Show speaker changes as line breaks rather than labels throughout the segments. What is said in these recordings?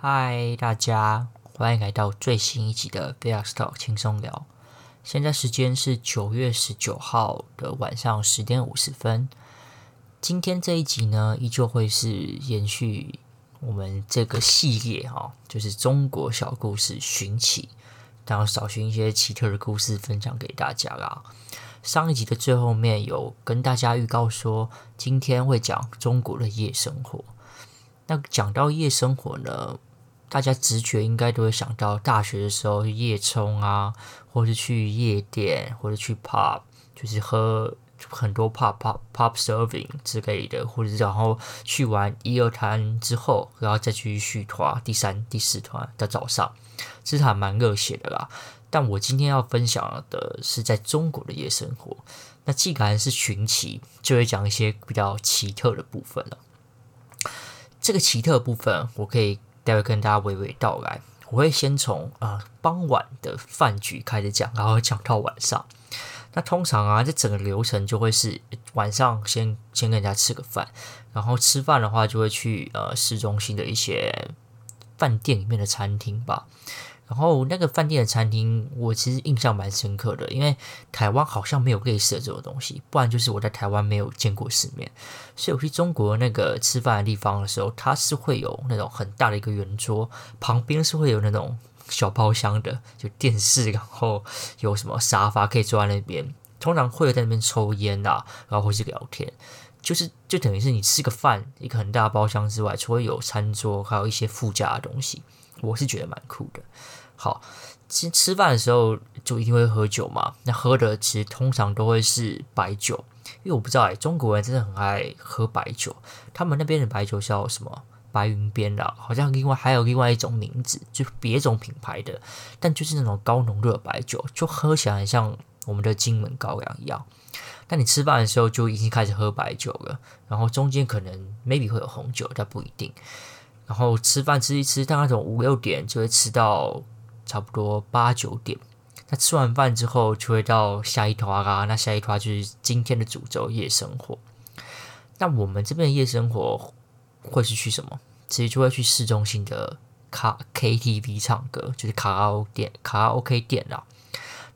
嗨，大家欢迎来到最新一集的 VX Talk 轻松聊。现在时间是九月十九号的晚上十点五十分。今天这一集呢，依旧会是延续我们这个系列哈，就是中国小故事寻奇，然后找寻一些奇特的故事分享给大家啦。上一集的最后面有跟大家预告说，今天会讲中国的夜生活。那讲到夜生活呢，大家直觉应该都会想到大学的时候夜冲啊，或是去夜店，或者去 pub，就是喝很多 pop pub pub serving 之类的，或者然后去玩一二摊之后，然后再去续团第三、第四团的早上，这是还蛮热血的啦。但我今天要分享的是在中国的夜生活。那既然是寻奇，就会讲一些比较奇特的部分了。这个奇特部分，我可以。待会跟大家娓娓道来，我会先从呃傍晚的饭局开始讲，然后讲到晚上。那通常啊，这整个流程就会是晚上先先跟人家吃个饭，然后吃饭的话就会去呃市中心的一些饭店里面的餐厅吧。然后那个饭店的餐厅，我其实印象蛮深刻的，因为台湾好像没有类似的这种东西，不然就是我在台湾没有见过世面。所以我去中国那个吃饭的地方的时候，它是会有那种很大的一个圆桌，旁边是会有那种小包厢的，就电视，然后有什么沙发可以坐在那边，通常会有在那边抽烟啊，然后或是聊天，就是就等于是你吃个饭，一个很大的包厢之外，除了有餐桌，还有一些附加的东西，我是觉得蛮酷的。好，其实吃饭的时候就一定会喝酒嘛。那喝的其实通常都会是白酒，因为我不知道哎，中国人真的很爱喝白酒。他们那边的白酒叫什么？白云边的，好像另外还有另外一种名字，就别种品牌的，但就是那种高浓度的白酒，就喝起来很像我们的金门高粱一样。那你吃饭的时候就已经开始喝白酒了，然后中间可能 maybe 会有红酒，但不一定。然后吃饭吃一吃，大概那种五六点就会吃到。差不多八九点，那吃完饭之后就会到下一团啦。那下一团就是今天的主轴夜生活。那我们这边的夜生活会是去什么？其实就会去市中心的卡 KTV 唱歌，就是卡拉 OK 店、卡拉 OK 店啦。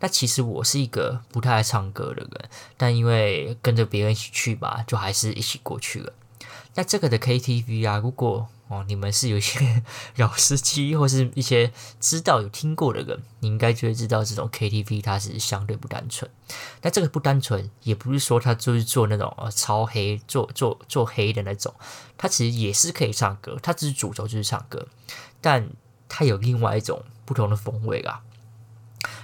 那其实我是一个不太爱唱歌的人，但因为跟着别人一起去嘛，就还是一起过去了。那这个的 KTV 啊，如果哦，你们是有一些 老司机，或是一些知道有听过的人，你应该就会知道这种 KTV 它是相对不单纯。那这个不单纯，也不是说它就是做那种呃超黑、做做做黑的那种，它其实也是可以唱歌，它只是主轴就是唱歌，但它有另外一种不同的风味啊。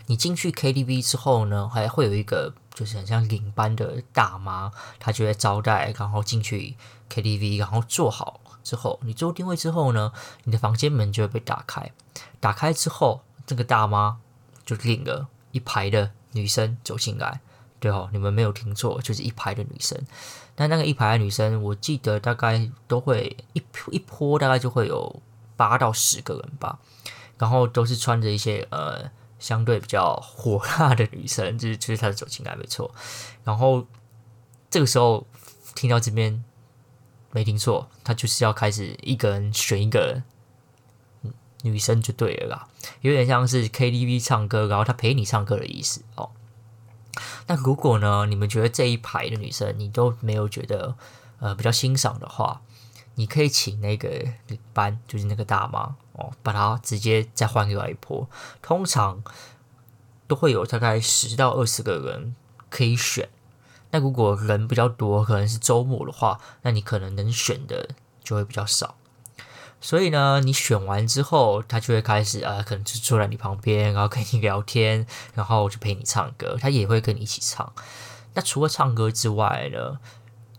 你进去 KTV 之后呢，还会有一个就是很像领班的大妈，她就会招待，然后进去 KTV，然后坐好。之后，你做定位之后呢，你的房间门就会被打开。打开之后，这个大妈就领了一排的女生走进来。对哦，你们没有听错，就是一排的女生。但那个一排的女生，我记得大概都会一一波，大概就会有八到十个人吧。然后都是穿着一些呃相对比较火辣的女生，就是就是她的走进来没错。然后这个时候听到这边。没听错，他就是要开始一个人选一个女生就对了啦，有点像是 KTV 唱歌，然后他陪你唱歌的意思哦。那如果呢，你们觉得这一排的女生你都没有觉得呃比较欣赏的话，你可以请那个领班，就是那个大妈哦，把她直接再换另外一波。通常都会有大概十到二十个人可以选。那如果人比较多，可能是周末的话，那你可能能选的就会比较少。所以呢，你选完之后，他就会开始啊，可能就坐在你旁边，然后跟你聊天，然后就陪你唱歌，他也会跟你一起唱。那除了唱歌之外呢，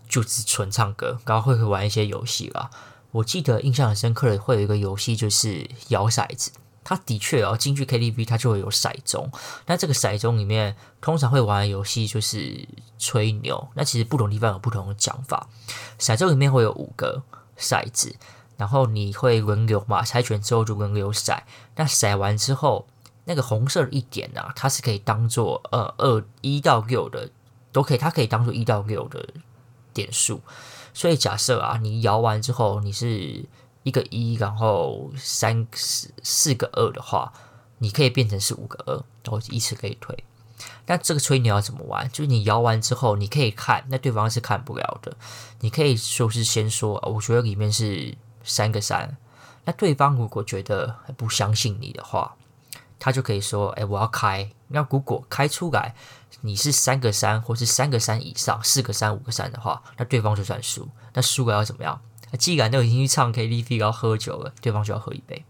就是纯唱歌，然后会会玩一些游戏啦。我记得印象很深刻的会有一个游戏，就是摇骰子。他的确哦，进去 KTV，他就会有骰盅。那这个骰盅里面，通常会玩的游戏就是吹牛。那其实不同地方有不同的讲法。骰盅里面会有五个骰子，然后你会轮流嘛，猜拳之后就轮流骰。那骰完之后，那个红色的一点啊，它是可以当做呃二一到六的都可以，它可以当做一到六的点数。所以假设啊，你摇完之后你是一个一，然后三四四个二的话，你可以变成是五个二，然后依次可以推。那这个吹你要怎么玩？就是你摇完之后，你可以看，那对方是看不了的。你可以说是先说，我觉得里面是三个三。那对方如果觉得不相信你的话，他就可以说：“哎，我要开。”那如果开出来你是三个三，或是三个三以上，四个三、五个三的话，那对方就算输。那输了要怎么样？既然都已经去唱 KTV 要喝酒了，对方就要喝一杯。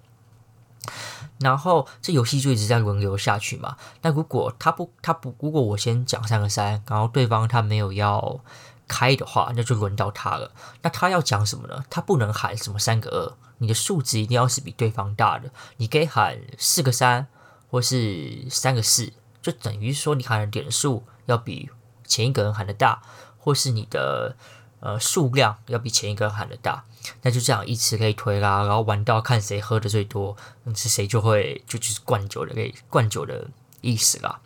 然后这游戏就一直在轮流下去嘛。那如果他不，他不，如果我先讲三个三，然后对方他没有要开的话，那就轮到他了。那他要讲什么呢？他不能喊什么三个二，你的数字一定要是比对方大的。你可以喊四个三，或是三个四，就等于说你喊的点数要比前一个人喊的大，或是你的。呃，数量要比前一个喊的大，那就这样依次可以推啦，然后玩到看谁喝的最多，是谁就会就就是灌酒的，可以灌酒的意思啦。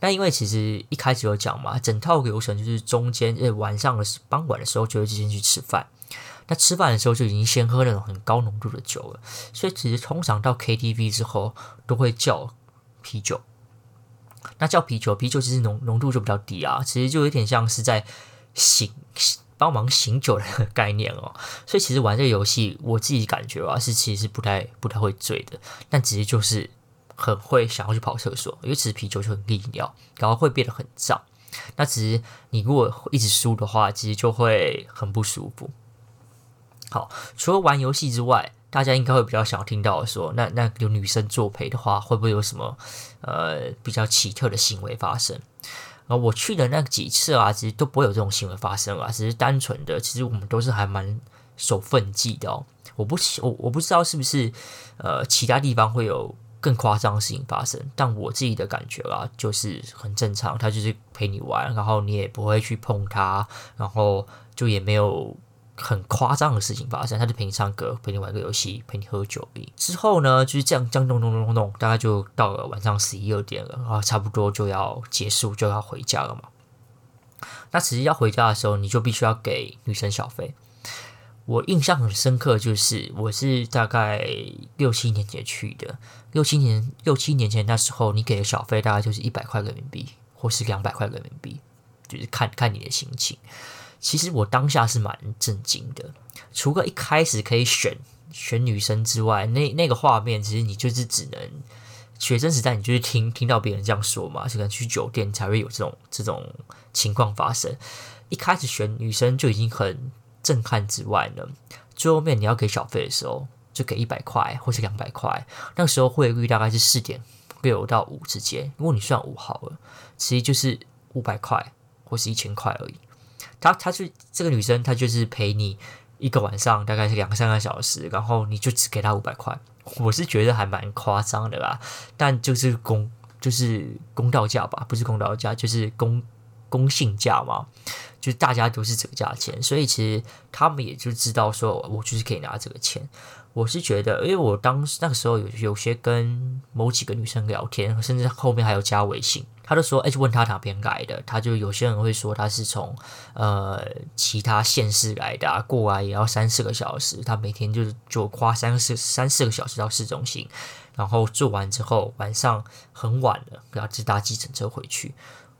那因为其实一开始有讲嘛，整套流程就是中间呃晚上的傍晚的时候就会先去吃饭，那吃饭的时候就已经先喝那种很高浓度的酒了，所以其实通常到 KTV 之后都会叫啤酒。那叫啤酒，啤酒其实浓浓度就比较低啊，其实就有点像是在醒。帮忙醒酒的 概念哦，所以其实玩这个游戏，我自己感觉啊，是其实是不太不太会醉的，但其实就是很会想要去跑厕所，因为其实啤酒就很利尿，然后会变得很胀。那其实你如果一直输的话，其实就会很不舒服。好，除了玩游戏之外，大家应该会比较想要听到说，那那有女生作陪的话，会不会有什么呃比较奇特的行为发生？啊，我去的那几次啊，其实都不会有这种行为发生啊，只是单纯的，其实我们都是还蛮守分际的哦。我不我我不知道是不是呃其他地方会有更夸张的事情发生，但我自己的感觉啦，就是很正常，他就是陪你玩，然后你也不会去碰他，然后就也没有。很夸张的事情发生，他就陪你唱歌，陪你玩个游戏，陪你喝酒。之后呢，就是这样，这样弄弄弄弄弄，大概就到了晚上十一二点了，然后差不多就要结束，就要回家了嘛。那其实要回家的时候，你就必须要给女生小费。我印象很深刻，就是我是大概六七年前去的，六七年六七年前那时候，你给的小费大概就是一百块人民币，或是两百块人民币，就是看看你的心情。其实我当下是蛮震惊的，除了一开始可以选选女生之外，那那个画面其实你就是只能学生时代，你就是听听到别人这样说嘛，可能去酒店才会有这种这种情况发生。一开始选女生就已经很震撼之外呢，最后面你要给小费的时候，就给一百块或是两百块，那时候汇率大概是四点六到五之间，如果你算五好了，其实就是五百块或是一千块而已。她她是这个女生，她就是陪你一个晚上，大概是两三个小时，然后你就只给她五百块。我是觉得还蛮夸张的啦，但就是公就是公道价吧，不是公道价，就是公公信价嘛，就大家都是这个价钱，所以其实他们也就知道说，我就是可以拿这个钱。我是觉得，因为我当时那个时候有有些跟某几个女生聊天，甚至后面还有加微信，他就说，哎，就问他哪边来的，他就有些人会说他是从呃其他县市来的，过来也要三四个小时，他每天就是就花三四三四个小时到市中心，然后做完之后晚上很晚了，然后就搭计程车回去。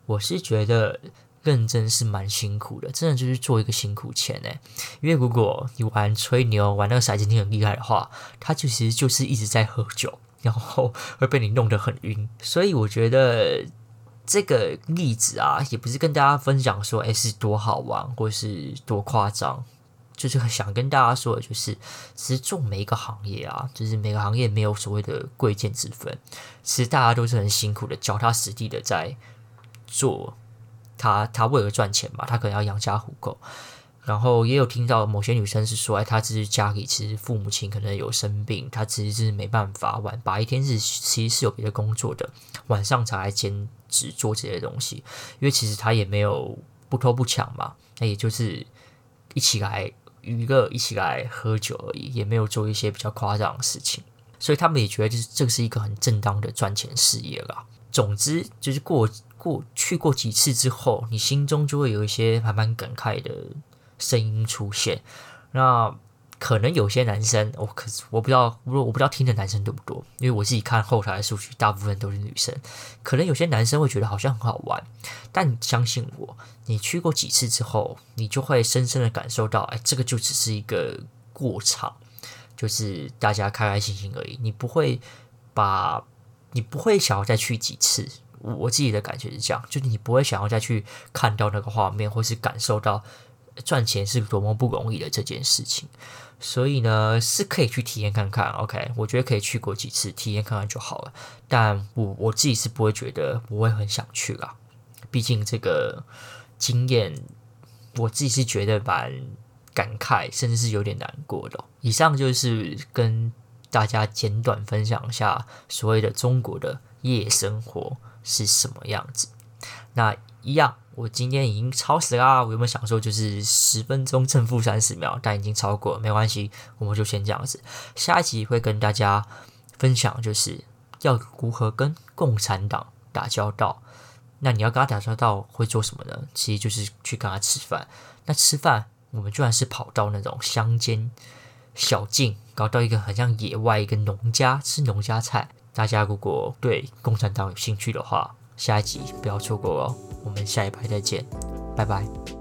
我是觉得。认真是蛮辛苦的，真的就是做一个辛苦钱诶。因为如果你玩吹牛、玩那个骰子你很厉害的话，他就其实就是一直在喝酒，然后会被你弄得很晕。所以我觉得这个例子啊，也不是跟大家分享说，诶是多好玩或是多夸张，就是想跟大家说的，就是其实做每一个行业啊，就是每个行业没有所谓的贵贱之分，其实大家都是很辛苦的，脚踏实地的在做。他他为了赚钱嘛，他可能要养家糊口，然后也有听到某些女生是说，哎，她只是家里其实父母亲可能有生病，她其实是没办法晚白天是其实是有别的工作的，晚上才来兼只做这些东西，因为其实他也没有不偷不抢嘛，那也就是一起来娱乐，一起来喝酒而已，也没有做一些比较夸张的事情，所以他们也觉得就是这是一个很正当的赚钱事业啦。总之就是过。过去过几次之后，你心中就会有一些还蛮感慨的声音出现。那可能有些男生，我可我不知道，我我不知道听的男生多不多，因为我自己看后台的数据，大部分都是女生。可能有些男生会觉得好像很好玩，但相信我，你去过几次之后，你就会深深的感受到，哎，这个就只是一个过场，就是大家开开心心而已。你不会把，你不会想要再去几次。我自己的感觉是这样，就是你不会想要再去看到那个画面，或是感受到赚钱是多么不容易的这件事情。所以呢，是可以去体验看看。OK，我觉得可以去过几次，体验看看就好了。但我我自己是不会觉得不会很想去啦。毕竟这个经验，我自己是觉得蛮感慨，甚至是有点难过的。以上就是跟大家简短分享一下所谓的中国的夜生活。是什么样子？那一样，我今天已经超时啦。我有没有想说就是十分钟正负三十秒？但已经超过了，没关系，我们就先这样子。下一集会跟大家分享，就是要如何跟共产党打交道。那你要跟他打交道会做什么呢？其实就是去跟他吃饭。那吃饭，我们居然是跑到那种乡间小径，搞到一个很像野外一个农家吃农家菜。大家如果对共产党有兴趣的话，下一集不要错过哦。我们下一排再见，拜拜。